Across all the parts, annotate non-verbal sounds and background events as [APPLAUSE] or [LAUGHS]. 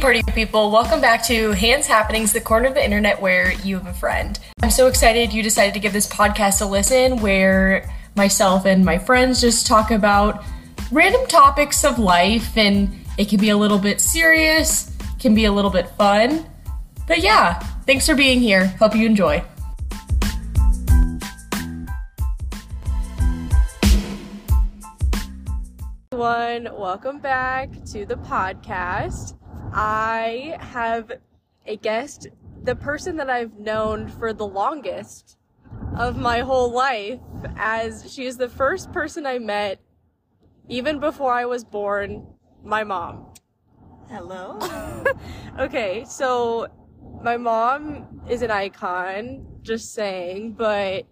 party people. Welcome back to Hannah's Happenings, the corner of the internet where you have a friend. I'm so excited you decided to give this podcast a listen where myself and my friends just talk about random topics of life and it can be a little bit serious, can be a little bit fun. But yeah, thanks for being here. Hope you enjoy. Everyone, welcome back to the podcast. I have a guest, the person that I've known for the longest of my whole life, as she is the first person I met even before I was born, my mom. Hello. [LAUGHS] Okay, so my mom is an icon, just saying, but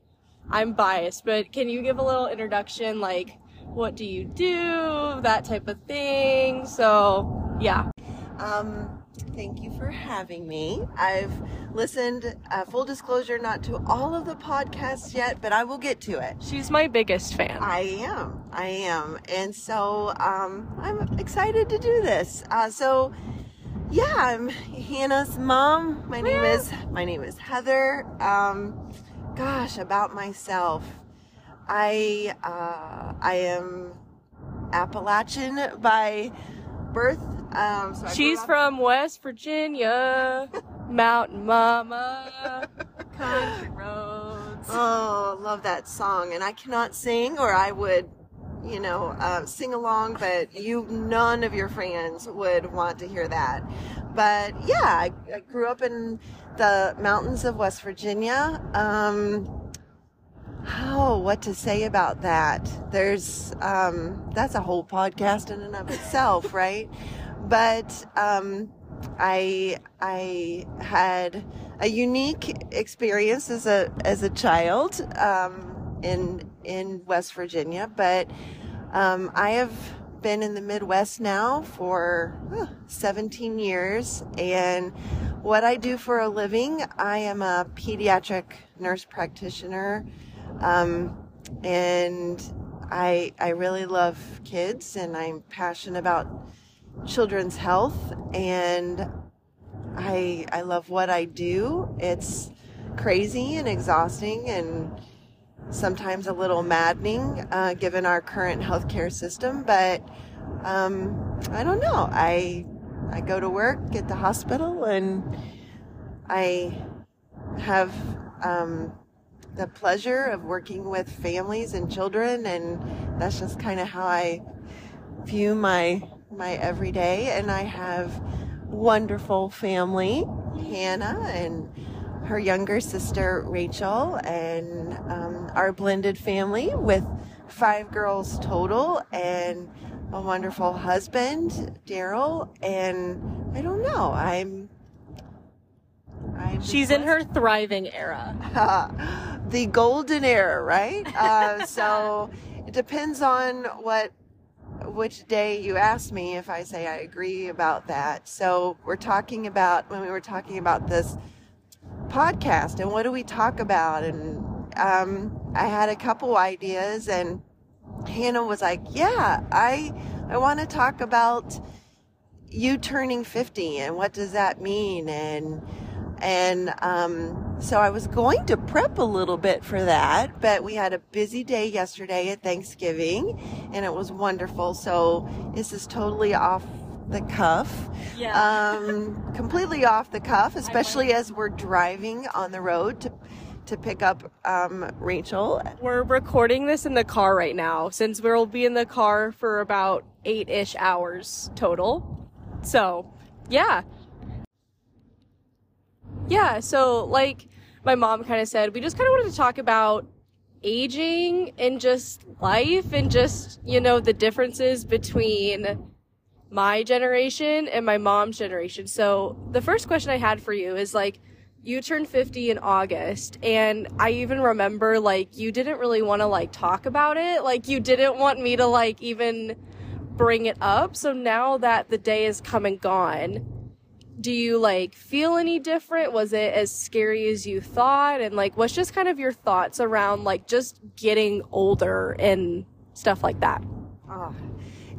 I'm biased. But can you give a little introduction, like what do you do, that type of thing? So, yeah. Um, thank you for having me. I've listened, uh, full disclosure, not to all of the podcasts yet, but I will get to it. She's my biggest fan. I am. I am. And so um, I'm excited to do this. Uh, so, yeah, I'm Hannah's mom. My name is my name is Heather. Um, gosh, about myself. I uh, I am Appalachian by birth. Um, so She's from West Virginia, [LAUGHS] Mountain Mama, [LAUGHS] Country Roads. Oh, love that song. And I cannot sing, or I would, you know, uh, sing along, but you, none of your friends would want to hear that. But yeah, I, I grew up in the mountains of West Virginia. Um, oh, what to say about that? There's, um, that's a whole podcast in and of itself, [LAUGHS] right? But, um, I, I had a unique experience as a, as a child, um, in, in West Virginia, but, um, I have been in the Midwest now for uh, 17 years and what I do for a living, I am a pediatric nurse practitioner. Um, and I, I really love kids and I'm passionate about children's health and I, I love what I do. It's crazy and exhausting and sometimes a little maddening uh, given our current healthcare system, but um, I don't know. I I go to work at the hospital and I have um, the pleasure of working with families and children, and that's just kind of how I view my my everyday. And I have wonderful family, Hannah and her younger sister Rachel, and um, our blended family with five girls total, and a wonderful husband, Daryl. And I don't know, I'm. I'm She's in her thriving era. [LAUGHS] the golden era, right? Uh, so it depends on what which day you ask me if I say I agree about that. So we're talking about when we were talking about this podcast and what do we talk about and um, I had a couple ideas and Hannah was like, "Yeah, I I want to talk about you turning 50 and what does that mean and and um, so I was going to prep a little bit for that, but we had a busy day yesterday at Thanksgiving, and it was wonderful. So this is totally off the cuff, Yeah. um, [LAUGHS] completely off the cuff, especially as we're driving on the road to to pick up um, Rachel. We're recording this in the car right now since we'll be in the car for about eight ish hours total. So, yeah. Yeah, so like my mom kind of said, we just kind of wanted to talk about aging and just life and just, you know, the differences between my generation and my mom's generation. So the first question I had for you is like, you turned 50 in August and I even remember like you didn't really want to like talk about it. Like you didn't want me to like even bring it up. So now that the day is come and gone, do you like feel any different? Was it as scary as you thought? And like what's just kind of your thoughts around like just getting older and stuff like that? Oh,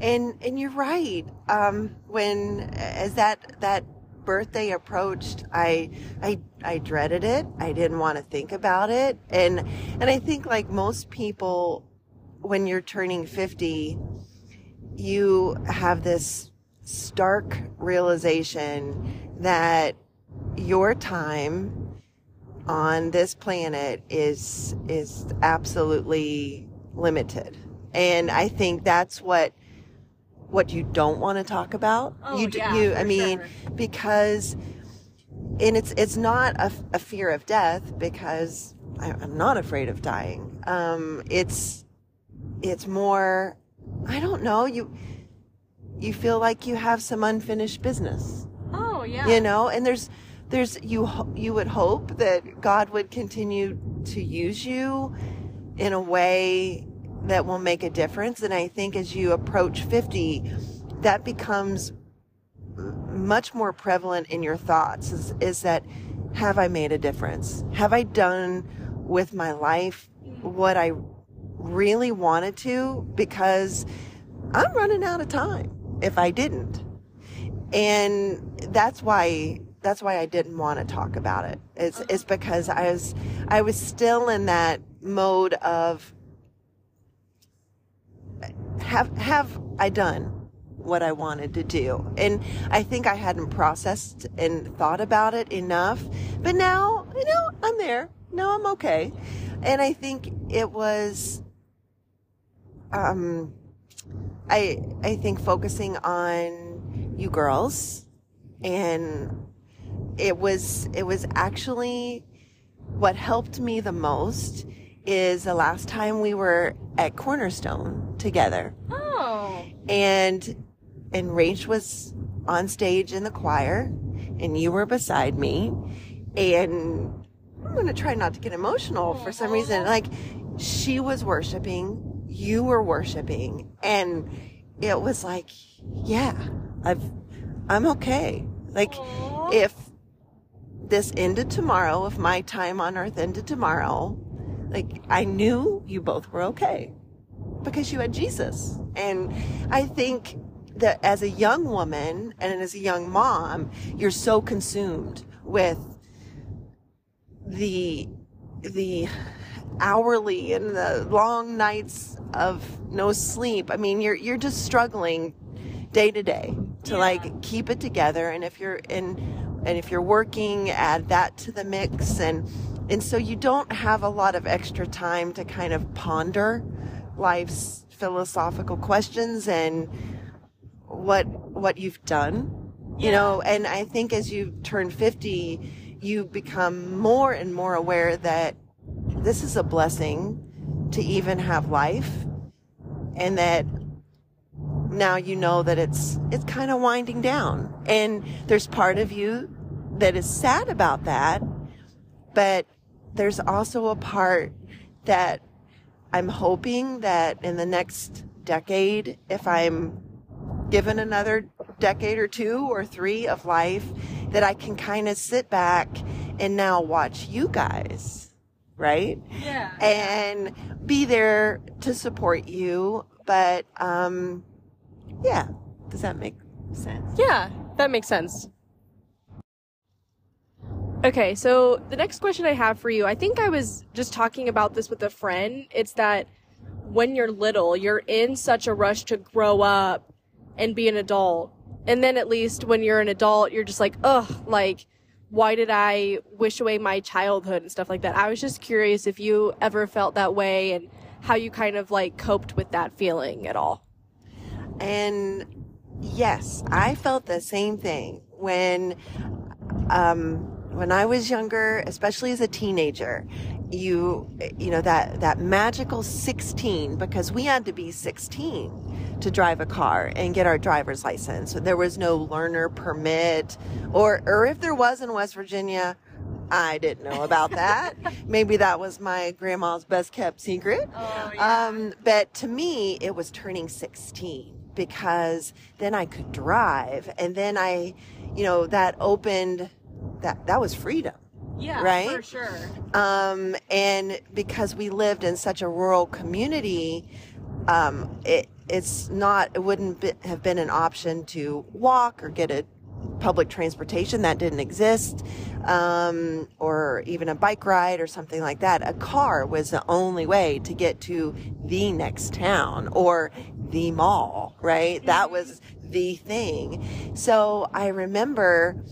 And and you're right. Um, when as that that birthday approached, I I I dreaded it. I didn't want to think about it. And and I think like most people when you're turning 50, you have this stark realization that your time on this planet is is absolutely limited. And I think that's what what you don't want to talk about. Oh, you yeah, you I mean sure. because and it's it's not a, a fear of death because I, I'm not afraid of dying. Um, it's it's more I don't know you you feel like you have some unfinished business. Oh yeah. you know and there's there's you you would hope that god would continue to use you in a way that will make a difference. And i think as you approach 50 that becomes much more prevalent in your thoughts is, is that have i made a difference? Have i done with my life what i really wanted to? Because i'm running out of time if i didn't and that's why that's why I didn't want to talk about it. It's it's because I was I was still in that mode of have have I done what I wanted to do? And I think I hadn't processed and thought about it enough. But now, you know, I'm there. Now I'm okay. And I think it was um I I think focusing on you girls and it was it was actually what helped me the most is the last time we were at Cornerstone together. Oh. and and Rach was on stage in the choir and you were beside me and I'm going to try not to get emotional for some reason. Like she was worshiping you were worshiping and it was like yeah I've I'm okay like Aw. if this ended tomorrow if my time on earth ended tomorrow like I knew you both were okay because you had Jesus. And I think that as a young woman and as a young mom, you're so consumed with the the hourly and the long nights of no sleep. I mean, you're you're just struggling day to day to Yeah. like keep it together and if you're in and if you're working add that to the mix and and so you don't have a lot of extra time to kind of ponder life's philosophical questions and what what you've done you know and i think as you turn 50 you become more and more aware that this is a blessing to even have life and that now you know that it's it's kind of winding down. And there's part of you that is sad about that but there's also a part that I'm hoping that in the next decade if I'm given another decade or two or three of life that I can kind of sit back and now watch you guys right Yeah. and be there to support you. But um, yeah, does that make sense? Yeah, that makes sense. Okay, so the next question I have for you, I think I was just talking about this with a friend. It's that when you're little, you're in such a rush to grow up and be an adult. And then at least when you're an adult, you're just like, ugh, like, why did I wish away my childhood and stuff like that? I was just curious if you ever felt that way and how you kind of like coped with that feeling at all. And yes, I felt the same thing when um, when I was younger, especially as a teenager. You you know that that magical 16 because we had to be 16 to drive a car and get our driver's license. There was no learner permit or or if there was in West Virginia, I didn't know about that. [LAUGHS] Maybe that was my grandma's best kept secret. Oh, Um, but to me, it was turning 16 because then I could drive. And then I, you know, that opened, that, that was freedom. yeah, right? for sure. Um, and because we lived in such a rural community, um, it, it's not it wouldn't be, have been an option to walk or get a public transportation that didn't exist um, or even a bike ride or something like that. A car was the only way to get to the next town or the mall right? That was the thing. So i remember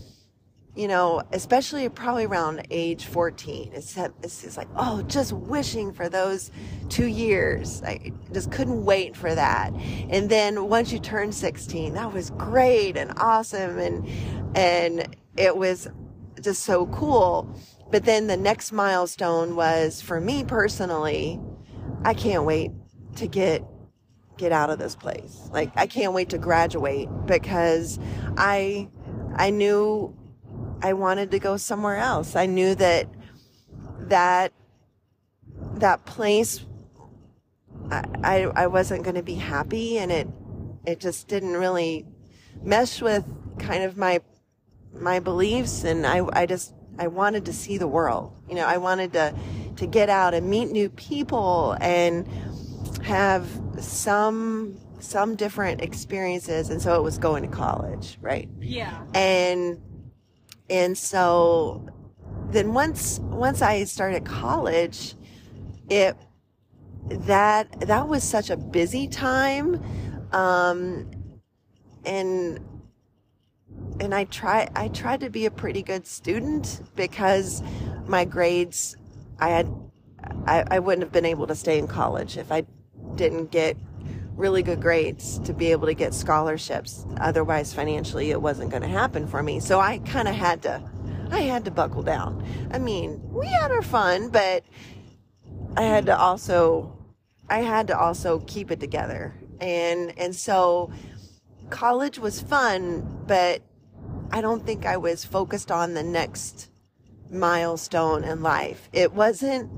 you know, especially probably around age 14, it's, it's just like, oh, just wishing for those two years. I just couldn't wait for that. And then once you turn 16, that was great and awesome. And, and it was just so cool. But then the next milestone was for me personally, I can't wait to get get out of this place. Like I can't wait to graduate because I I knew I wanted to go somewhere else. I knew that that that place I I, I wasn't going to be happy and it it just didn't really mesh with kind of my my beliefs and I I just I wanted to see the world. You know, I wanted to to get out and meet new people and have some some different experiences and so it was going to college, right? Yeah. And and so then once once I started college, it that that was such a busy time, um, and and I try I tried to be a pretty good student because my grades I had I, I wouldn't have been able to stay in college if I didn't get really good grades to be able to get scholarships. Otherwise, financially, it wasn't going to happen for me. So I kind of had to, I had to buckle down. I mean, we had our fun, but I had to also, I had to also keep it together. And, and so college was fun, but I don't think I was focused on the next milestone in life. It wasn't,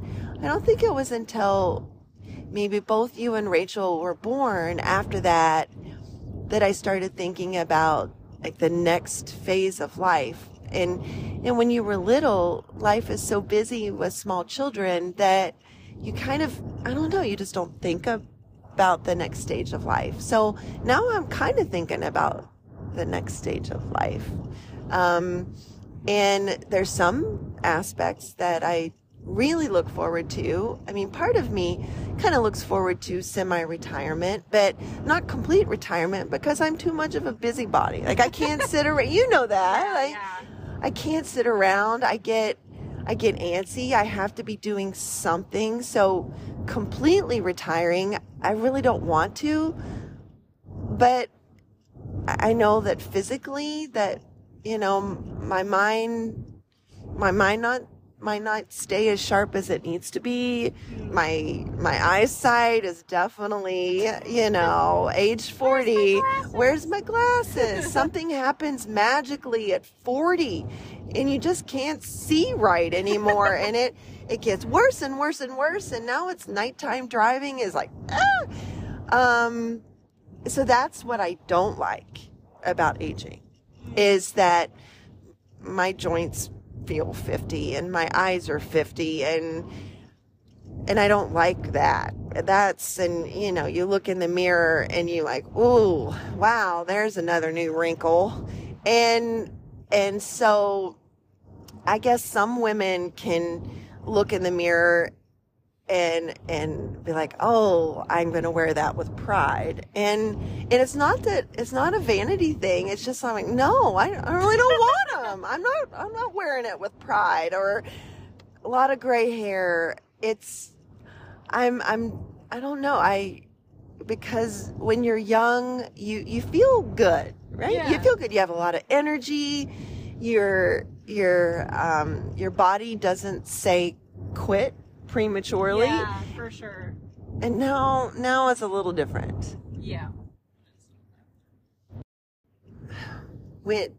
I don't think it was until maybe both you and Rachel were born after that that I started thinking about like the next phase of life. And and when you were little, life is so busy with small children that you kind of I don't know, you just don't think about the next stage of life. So now I'm kind of thinking about the next stage of life. Um, and there's some aspects that I really look forward to. I mean, part of me kind of looks forward to semi retirement, but not complete retirement because I'm too much of a busybody. Like I can't sit around. You know that. [LAUGHS] Like, yeah. I can't sit around. I get I get antsy. I have to be doing something. So completely retiring, I really don't want to. But I know that physically that you know my mind my mind not might not stay as sharp as it needs to be. My my eyesight is definitely, you know, age 40. Where's my glasses? [LAUGHS] Something happens magically at 40 and you just can't see right anymore and it it gets worse and worse and worse and now it's nighttime driving is like ah! um so that's what I don't like about aging is that my joints feel 50 and my eyes are 50 and and I don't like that. That's and you know, you look in the mirror and you like, "Ooh, wow, there's another new wrinkle." And and so I guess some women can look in the mirror and and be like, "Oh, I'm going to wear that with pride." And and it's not that it's not a vanity thing. It's just I'm like, "No, I, I really don't want them. I'm not I'm not wearing it with pride or a lot of gray hair. It's I'm I'm I don't know. I because when you're young, you you feel good, right? Yeah. You feel good. You have a lot of energy. Your your um your body doesn't say quit prematurely. Yeah, for sure. And now now it's a little different. Yeah. With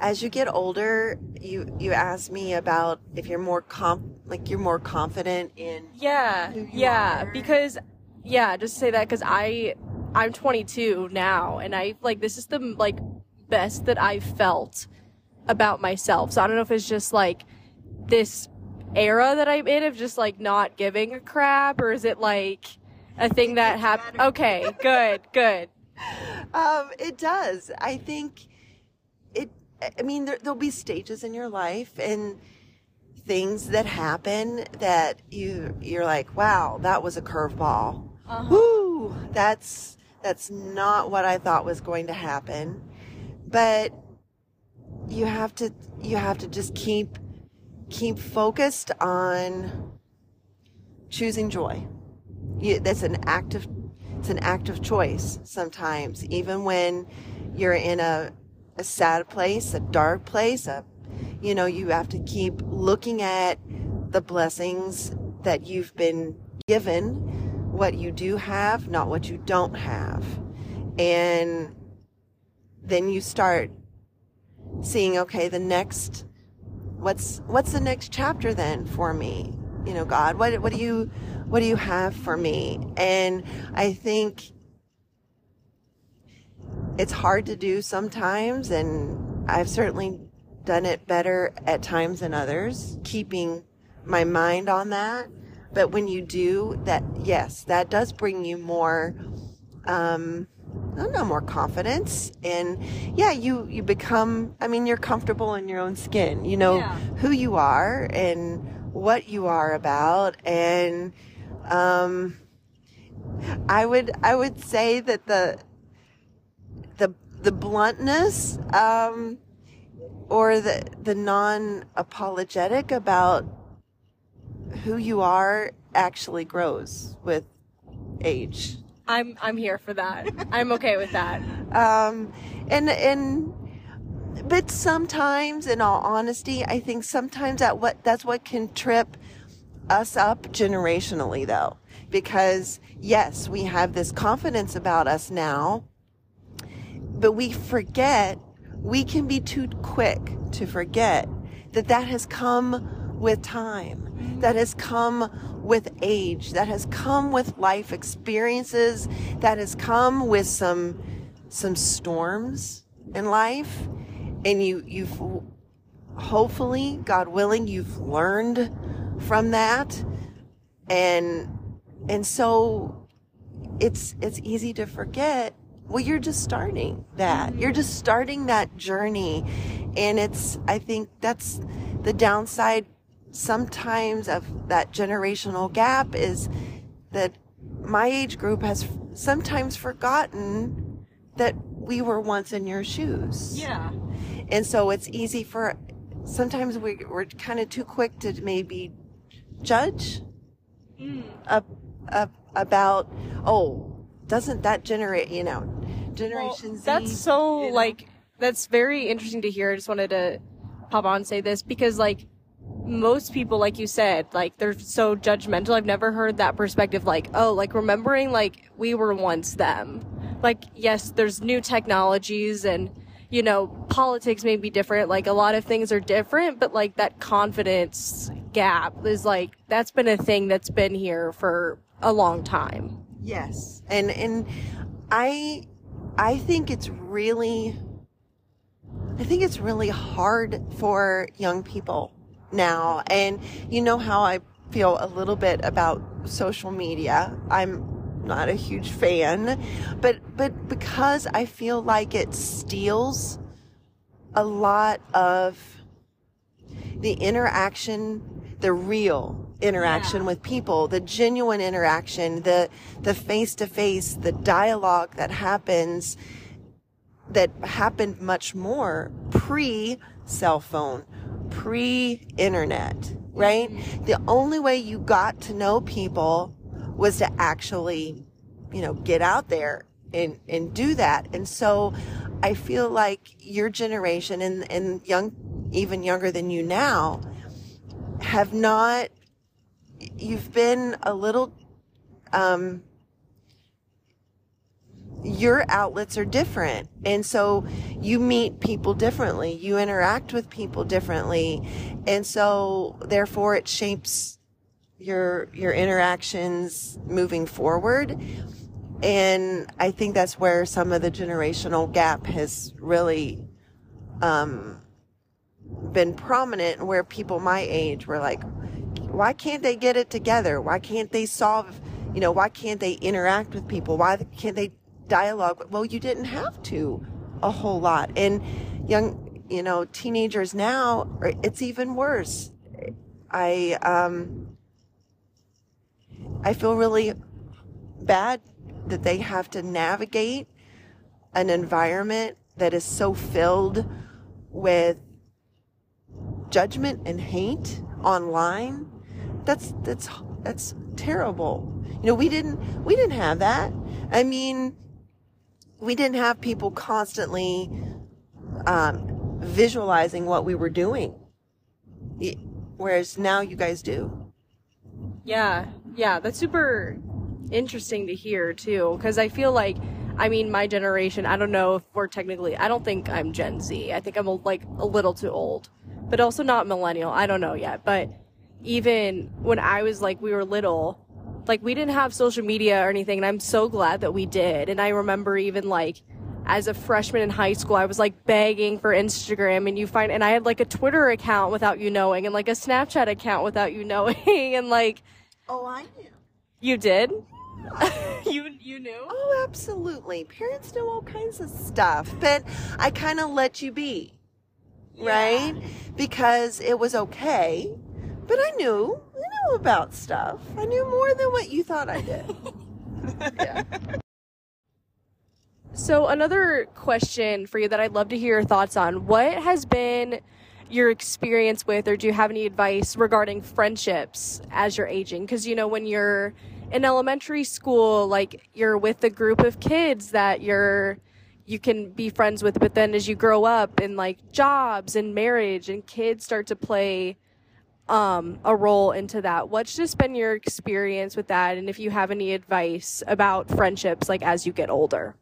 as you get older, you you ask me about if you're more comp like you're more confident in Yeah, yeah, are. because yeah, just to say that because I I'm 22 now, and I like this is the like best that I've felt about myself. So I don't know if it's just like this era that I'm in of just like not giving a crap, or is it like a thing that happened. Okay, good, good. [LAUGHS] Um, it does. I think it. I mean, there, there'll be stages in your life and things that happen that you you're like, wow, that was a curveball. Uh-huh. Woo, that's that's not what I thought was going to happen. But you have to you have to just keep keep focused on choosing joy. You, that's an active it's an active choice sometimes, even when you're in a a sad place, a dark place, a you know, you have to keep looking at the blessings that you've been given, what you do have, not what you don't have. And then you start seeing, okay, the next, what's, what's the next chapter then for me? You know, God, what, what do you, what do you have for me? And I think it's hard to do sometimes. And I've certainly done it better at times than others, keeping my mind on that. But when you do that, yes, that does bring you more, um, I don't more confidence. And yeah, you, you become, I mean, you're comfortable in your own skin. You know Yeah. who you are and what you are about. And, um, I would, I would say that the, the, the bluntness, um, or the the non apologetic about who you are actually grows with age. I'm I'm here for that. I'm okay with that. [LAUGHS] Um, and and but sometimes, in all honesty, I think sometimes that what that's what can trip us up generationally, though, because yes, we have this confidence about us now, but we forget. We can be too quick to forget that that has come with time, that has come with age, that has come with life experiences, that has come with some some storms in life, and you you've hopefully, God willing, you've learned from that, and and so it's it's easy to forget well you're just starting that. You're just starting that journey. And it's i think that's the downside sometimes of that generational gap is that my age group has sometimes forgotten that we were once in your shoes Yeah. and so it's easy for sometimes we, we're kind of too quick to maybe judge mm. up, up, about, oh, doesn't that generate, you know, Generation Well, Z? That's so you know? like that's very interesting to hear. I just wanted to pop on and say this because like most people, like you said, like they're so judgmental. I've never heard that perspective. Like, oh, like remembering like we were once them. Like, yes, there's new technologies and you know politics may be different. Like a lot of things are different, but like that confidence gap is like that's been a thing that's been here for a long time. Yes. And, and I, I think it's really, I think it's really hard for young people now. And you know how I feel a little bit about social media. I'm not a huge fan, but, but because I feel like it steals a lot of the interaction, the real interaction Yeah. with people, the genuine interaction, the the face to face, the dialogue that happens that happened much more pre cell phone, pre internet, right? The only way you got to know people was to actually, you know, get out there and, and do that. And so I feel like your generation and, and young, even younger than you now have not, you've been a little, um, your outlets are different. And so you meet people differently. You interact with people differently. And so therefore it shapes your, your interactions moving forward. And I think that's where some of the generational gap has really, um, been prominent where people my age were like, why can't they get it together? Why can't they solve, you know, why can't they interact with people? Why can't they dialogue? Well, you didn't have to a whole lot. And young, you know, teenagers now, it's even worse. I, um, I feel really bad that they have to navigate an environment that is so filled with judgment and hate online that's that's that's terrible you know we didn't we didn't have that i mean we didn't have people constantly um, visualizing what we were doing whereas now you guys do yeah yeah that's super interesting to hear too because i feel like I mean, my generation, I don't know if we're technically, I don't think I'm Gen Z. I think I'm like a little too old, but also not millennial. I don't know yet. But even when I was like, we were little, like we didn't have social media or anything. And I'm so glad that we did. And I remember even like, as a freshman in high school, I was like begging for Instagram and you find, and I had like a Twitter account without you knowing and like a Snapchat account without you [LAUGHS] knowing. and like, oh, I knew. You did? [LAUGHS] you you knew? Oh, absolutely. Parents know all kinds of stuff, but I kind of let you be, yeah. right? Because it was okay. But I knew, knew about stuff. I knew more than what you thought I did. [LAUGHS] yeah. So another question for you that I'd love to hear your thoughts on: What has been your experience with, or do you have any advice regarding friendships as you're aging? Because you know when you're in elementary school, like you're with a group of kids that you're you can be friends with, but then as you grow up and like jobs and marriage and kids start to play um, a role into that. What's just been your experience with that, and if you have any advice about friendships like as you get older?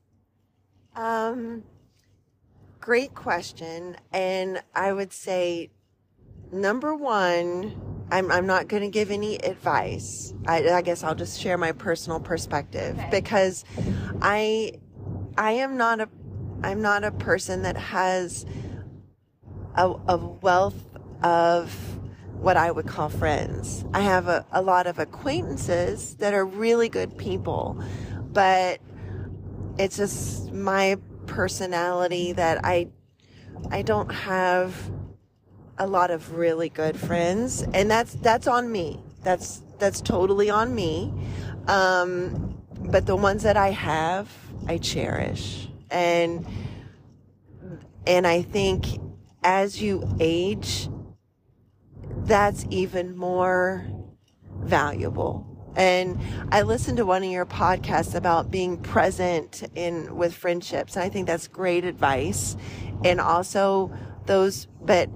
Um, great question, and I would say number one I'm, I'm not going to give any advice. I, I, guess I'll just share my personal perspective okay. because I, I am not a, I'm not a person that has a, a wealth of what I would call friends. I have a, a lot of acquaintances that are really good people, but it's just my personality that I, I don't have a lot of really good friends, and that's that's on me. That's that's totally on me. Um, but the ones that I have, I cherish, and and I think as you age, that's even more valuable. And I listened to one of your podcasts about being present in with friendships. And I think that's great advice. And also those, but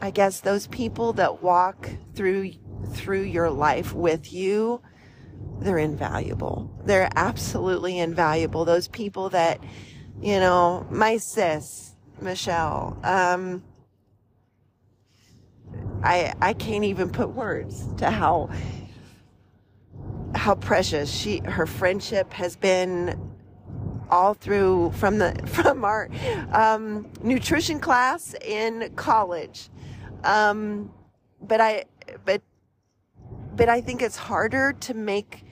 I guess those people that walk through through your life with you, they're invaluable. They're absolutely invaluable. Those people that, you know, my sis, Michelle, um, I I can't even put words to how how precious she her friendship has been all through from the [LAUGHS] from our um, nutrition class in college. Um, but I, but, but I think it's harder to make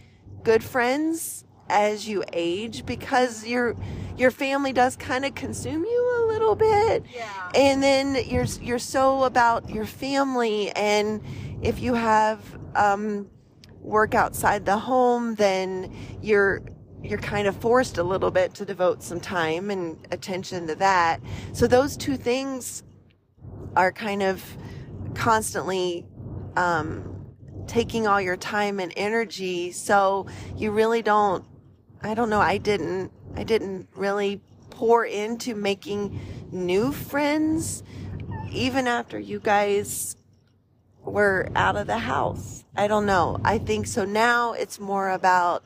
good friends as you age because your your family does kind of consume you a little bit. Yeah. And then you're you're so about your family and if you have um, work outside the home then you're you're kind of forced a little bit to devote some time and attention to that. So those two things are kind of constantly um, taking all your time and energy. So you really don't, I don't know, I didn't, I didn't really pour into making new friends even after you guys were out of the house. I don't know. I think so now it's more about,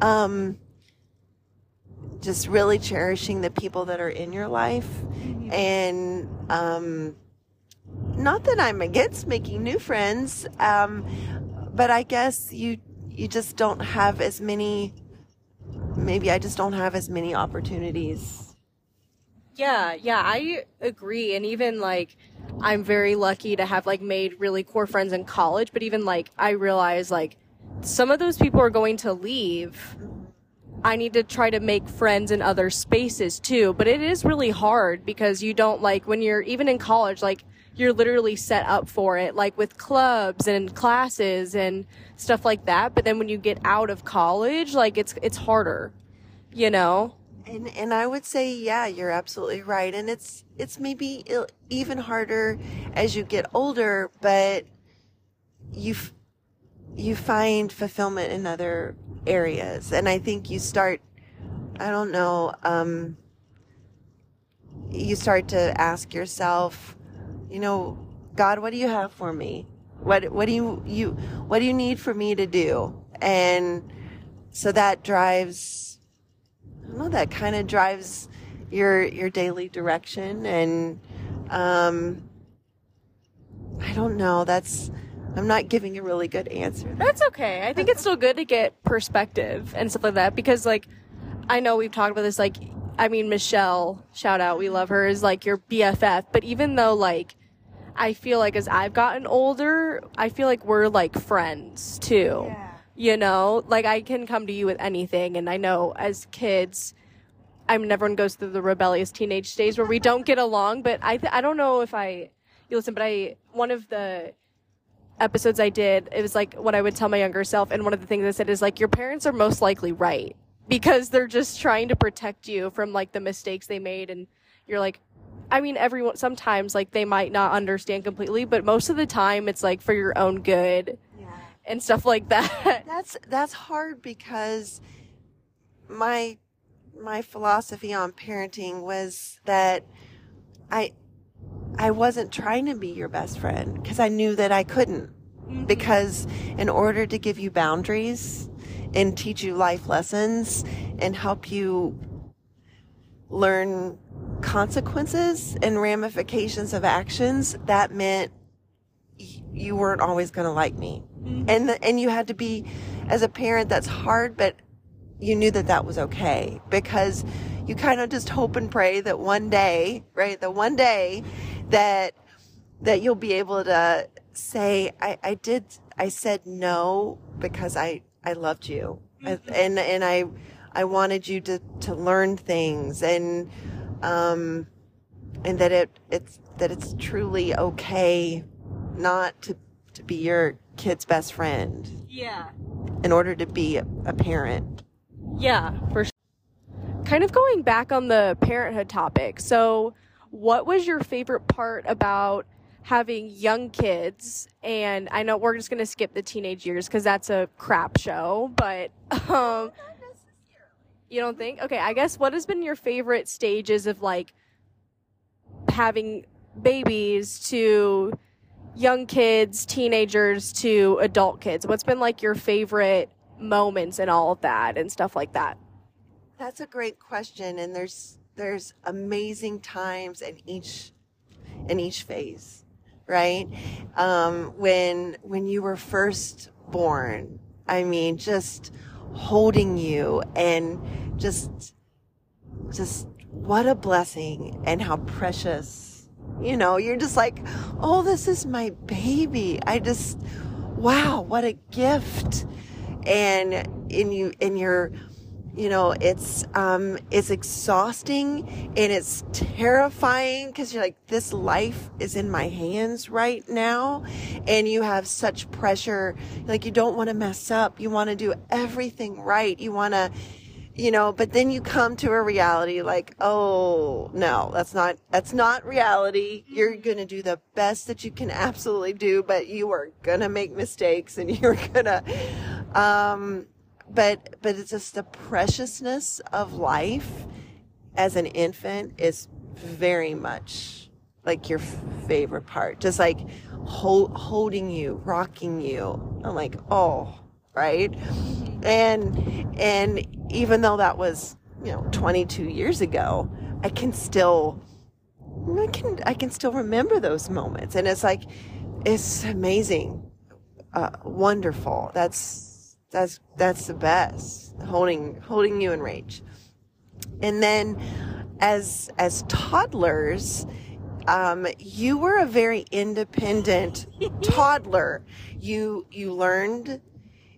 um, just really cherishing the people that are in your life mm-hmm. and, um, not that I'm against making new friends, um, but I guess you you just don't have as many. Maybe I just don't have as many opportunities. Yeah, yeah, I agree. And even like, I'm very lucky to have like made really core friends in college. But even like, I realize like some of those people are going to leave. I need to try to make friends in other spaces too. But it is really hard because you don't like when you're even in college, like you're literally set up for it, like with clubs and classes and stuff like that. But then when you get out of college, like it's it's harder, you know. And and I would say, yeah, you're absolutely right. And it's it's maybe even harder as you get older, but you you find fulfillment in other areas. And I think you start, I don't know, um, you start to ask yourself, you know, God, what do you have for me? What what do you you what do you need for me to do? And so that drives I don't know, that kind of drives your your daily direction and um I don't know, that's I'm not giving a really good answer. That's okay. I think it's still good to get perspective and stuff like that because like I know we've talked about this like I mean Michelle, shout out, we love her is like your BFF, but even though like I feel like as I've gotten older, I feel like we're like friends too. Yeah. You know, like I can come to you with anything and I know as kids I mean everyone goes through the rebellious teenage stage where we don't get along, but I th- I don't know if I you listen, but I one of the episodes I did, it was like what I would tell my younger self. And one of the things I said is like, your parents are most likely right because they're just trying to protect you from like the mistakes they made. And you're like, I mean, everyone, sometimes like they might not understand completely, but most of the time it's like for your own good yeah. and stuff like that. [LAUGHS] That's, that's hard because my, my philosophy on parenting was that I, I wasn't trying to be your best friend because I knew that I couldn't. Mm-hmm. Because in order to give you boundaries and teach you life lessons and help you learn consequences and ramifications of actions, that meant you weren't always going to like me. Mm-hmm. And the, and you had to be as a parent that's hard, but you knew that that was okay because you kind of just hope and pray that one day, right? The one day that that you'll be able to say, I, I did, I said no because I, I loved you. Mm-hmm. And, and I, I wanted you to, to learn things and, um, and that it, it's, that it's truly okay not to, to be your kid's best friend. Yeah. In order to be a, a parent. Yeah, for sure. Kind of going back on the parenthood topic. So, what was your favorite part about having young kids? And I know we're just going to skip the teenage years because that's a crap show, but [LAUGHS] um, you don't think? Okay, I guess what has been your favorite stages of like having babies to young kids, teenagers to adult kids? What's been like your favorite moments and all of that and stuff like that? That's a great question. And there's there's amazing times in each in each phase right? Um, when when you were first born i mean just holding you and just just what a blessing and how precious you know? You're just like oh this is my baby. I just wow what a gift. And in you in your you know it's um it's exhausting and it's terrifying because you're like this life is in my hands right now and you have such pressure. Like you don't want to mess up. You want to do everything right. You want to you know but then you come to a reality like oh no that's not that's not reality. You're going to do the best that you can absolutely do but you are going to make mistakes and [LAUGHS] you're going to um but but it's just the preciousness of life as an infant is very much like your favorite part. Just like hold, holding you rocking you. I'm like oh right? And and even though that was you know 22 years ago i can still i can i can still remember those moments. And it's like it's amazing uh, wonderful. That's that's that's the best. Holding holding you in range. And then as as toddlers, um, you were a very independent [LAUGHS] toddler. You you learned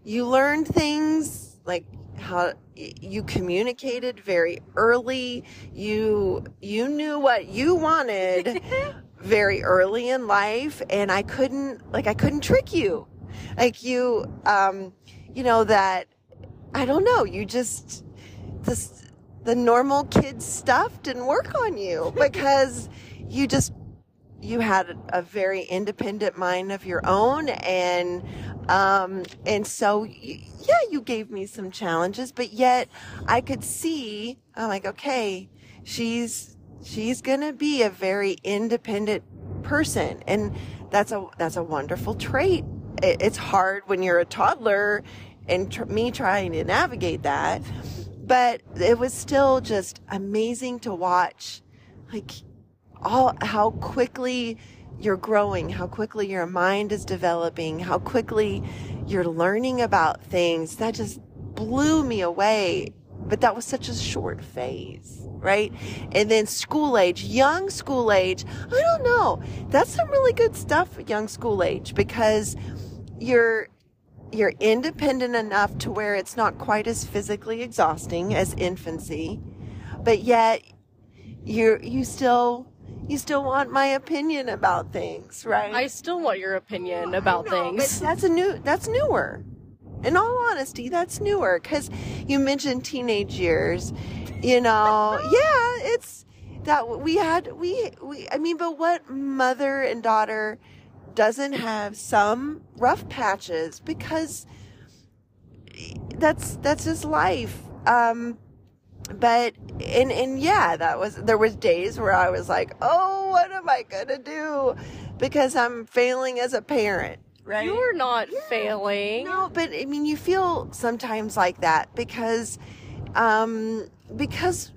you learned things like how you communicated very early. You you knew what you wanted [LAUGHS] very early in life and I couldn't like I couldn't trick you. Like you um you know that I don't know, you just this the normal kid stuff didn't work on you [LAUGHS] because you just you had a very independent mind of your own and um and so yeah you gave me some challenges but yet i could see i'm like okay she's she's gonna be a very independent person. And that's a that's a wonderful trait. it, it's hard when you're a toddler and tr- me trying to navigate that but it was still just amazing to watch like all how quickly you're growing, how quickly your mind is developing, how quickly you're learning about things. That just blew me away. But that was such a short phase, right? And then school age, young school age. I don't know. That's some really good stuff, young school age, because you're you're independent enough to where it's not quite as physically exhausting as infancy, but yet you you still you still want my opinion about things, right? I still want your opinion about know, things. But that's a new that's newer. In all honesty, that's newer cuz you mentioned teenage years. You know, [LAUGHS] yeah, it's that we had we we I mean, but what mother and daughter doesn't have some rough patches because that's that's his life. Um but and and yeah, that was there was days where I was like, "Oh, what am I going to do?" because I'm failing as a parent. Right? You're not yeah. failing. No, but I mean, you feel sometimes like that because um because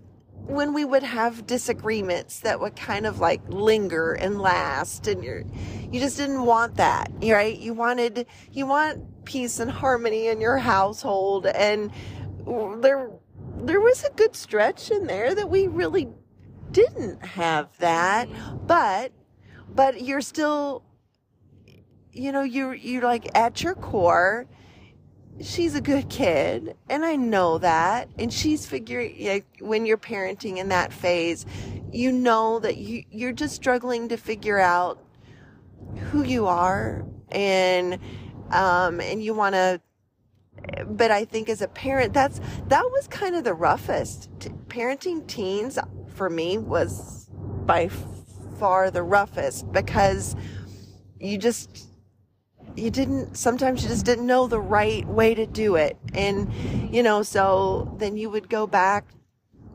when we would have disagreements that would kind of like linger and last and you're you just didn't want that right? You wanted you want peace and harmony in your household and there there was a good stretch in there that we really didn't have that mm-hmm. but but you're still you know you're you're like at your core she's a good kid and i know that and she's figuring like, when you're parenting in that phase you know that you you're just struggling to figure out who you are and um and you want to but I think as a parent, that's that was kind of the roughest. parenting teens for me was by far the roughest because you just you didn't sometimes you just didn't know the right way to do it and you know so then you would go back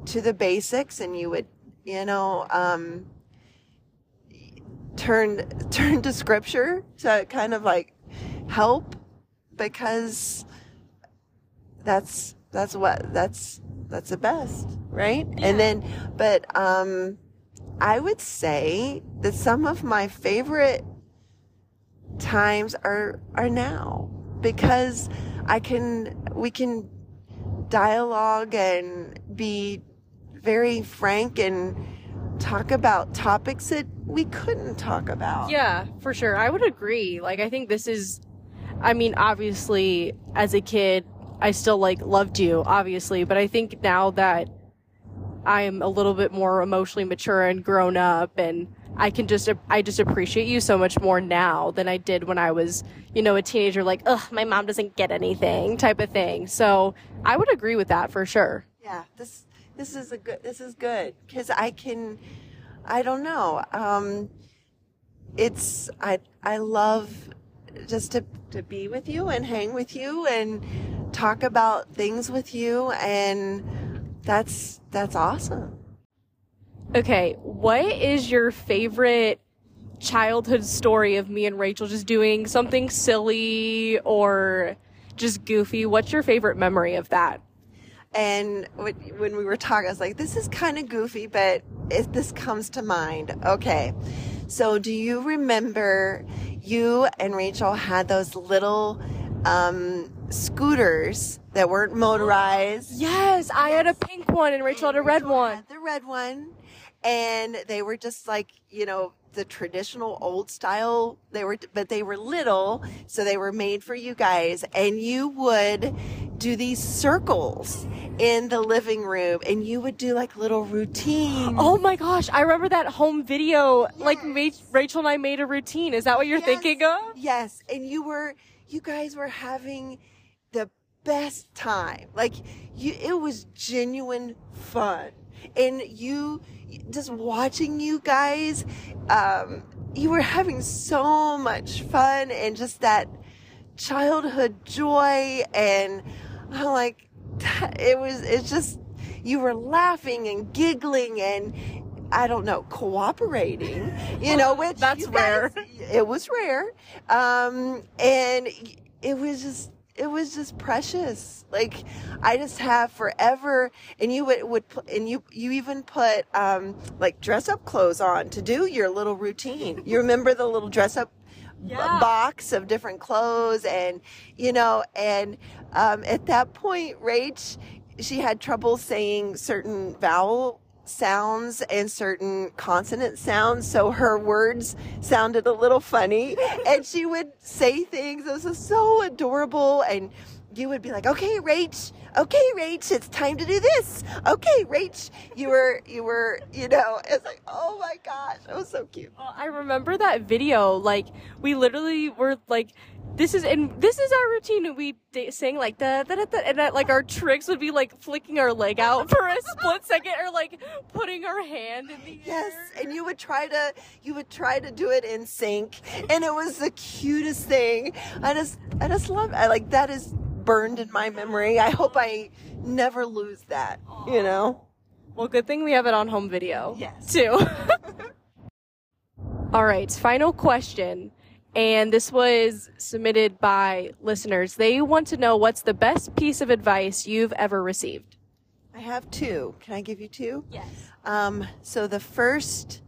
to the basics and you would you know um turn [LAUGHS] turn to scripture to kind of like help because that's that's what that's that's the best, right? Yeah. And then, but um, I would say that some of my favorite times are are now because I can we can dialogue and be very frank and talk about topics that we couldn't talk about. Yeah, for sure. I would agree. Like I think this is I mean, obviously as a kid I still like loved you, obviously, but I think now that I'm a little bit more emotionally mature and grown up and I can just I just appreciate you so much more now than I did when I was, you know, a teenager like, "Ugh, my mom doesn't get anything" type of thing. So, I would agree with that for sure. Yeah, this this is a good this is good cuz I can I don't know. Um it's I I love just to to be with you and hang with you and talk about things with you and that's that's awesome. Okay, what is your favorite childhood story of me and Rachel just doing something silly or just goofy? What's your favorite memory of that? And when we were talking, I was like, this is kind of goofy, but if this comes to mind. Okay. So do you remember you and Rachel had those little um, scooters that weren't motorized. Yes, I had a pink one and Rachel had a red one. the red one. And they were just like, you know, the traditional old style. They were, but they were little, so they were made for you guys. And you would do these circles in the living room, and you would do like little routines. Oh my gosh, I remember that home video. Like Ma- Rachel and I made a routine. Is that what you're Yes. thinking of? Yes, and you were, you guys were having the best time. Like you, it was genuine fun, and you, just watching you guys, um, you were having so much fun, and just that childhood joy, and I'm like, [LAUGHS] it was, it's just, you were laughing and giggling and. I don't know, cooperating, you know, [LAUGHS] which That's guys- rare. it was rare um and it was just it was just precious. Like i just have forever. And you would, would and you you even put um like dress up clothes on to do your little routine. You remember the little dress up Yeah. box of different clothes and you know and um at that point rach she had trouble saying certain vowel sounds and certain consonant sounds so her words sounded a little funny. [LAUGHS] And she would say things that was so adorable and you would be like okay rach okay rach it's time to do this okay rach you were you were you know [LAUGHS] it's like oh my gosh it was so cute Well, I remember that video. Like we literally were like, "This is and this is our routine." And we d- sang like da da da, da and that, like our tricks would be like flicking our leg out for a [LAUGHS] split second, or like putting our hand in the Yes, air. and you would try to you would try to do it in sync, and it was the cutest thing. I just I just love I like that is burned in my memory. I hope I never lose that. You know. Well, good thing we have it on home video. Yes. Too. [LAUGHS] All right, final question. And this was submitted by listeners. They want to know what's the best piece of advice you've ever received. I have two. Can I give you two? Yes. Um, so the first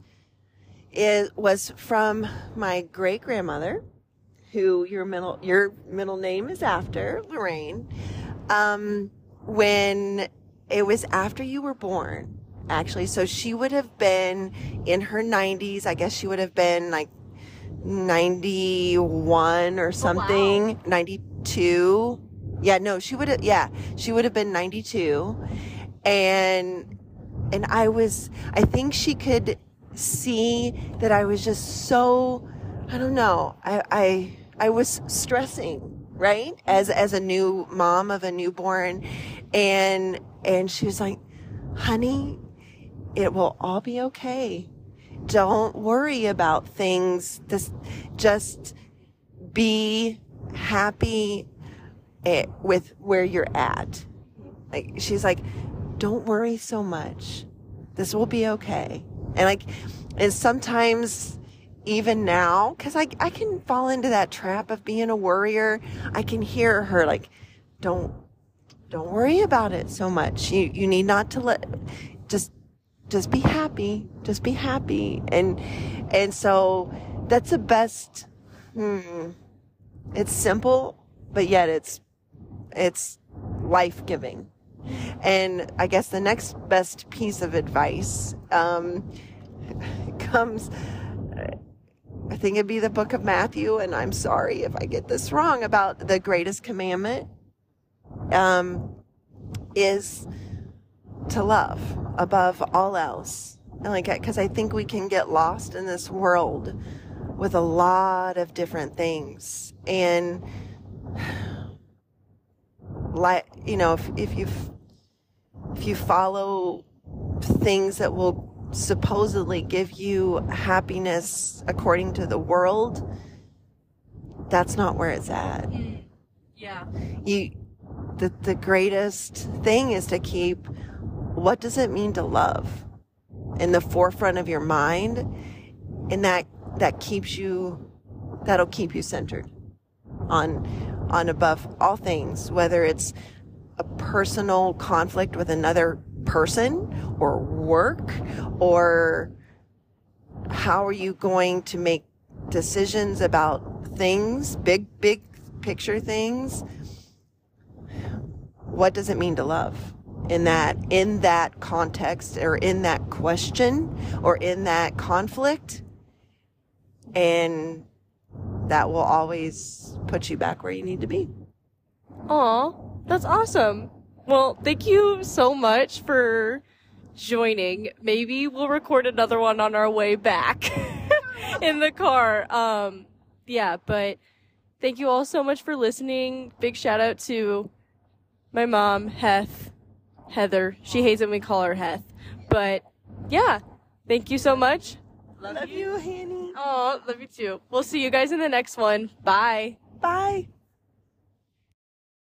is was from my great grandmother, who your middle your middle name is after Lorraine. Um, when it was after you were born, actually, so she would have been in her 90s. I guess she would have been like 91 or something, 92. Yeah, no, she would have. Yeah, she would have been 92, and and I was, I think she could see that I was just so, I don't know, I, I, I was stressing, right? As, as a new mom of a newborn. And, and she was like, honey, it will all be okay. Don't worry about things. Just, just be happy eh, with where you're at. Like, she's like, don't worry so much. This will be okay. And like, and sometimes even now, cause I, I can fall into that trap of being a worrier. I can hear her like, don't, don't worry about it so much. You, you need not to let, just, just be happy. Just be happy. And, and so that's the best, hmm, it's simple, but yet it's, it's life giving. And I guess the next best piece of advice um, [LAUGHS] comes, I think it'd be the book of Matthew, and I'm sorry if I get this wrong about the greatest commandment um, is to love above all else. And like, because I think we can get lost in this world with a lot of different things. And [SIGHS] like you know if, if you if you follow things that will supposedly give you happiness according to the world that's not where it's at Yeah. you the, the greatest thing is to keep what does it mean to love in the forefront of your mind and that that keeps you that'll keep you centered on on above all things whether it's a personal conflict with another person or work or how are you going to make decisions about things big big picture things what does it mean to love in that in that context or in that question or in that conflict and that will always put you back where you need to be. Aw, that's awesome. Well, thank you so much for joining. Maybe we'll record another one on our way back [LAUGHS] in the car. Um, yeah, but thank you all so much for listening. Big shout out to my mom, Heth, Heather. She hates when we call her Heth. But yeah, thank you so much. Love, you, Hanny. Oh, love you too. We'll see you guys in the next one. Bye. Bye.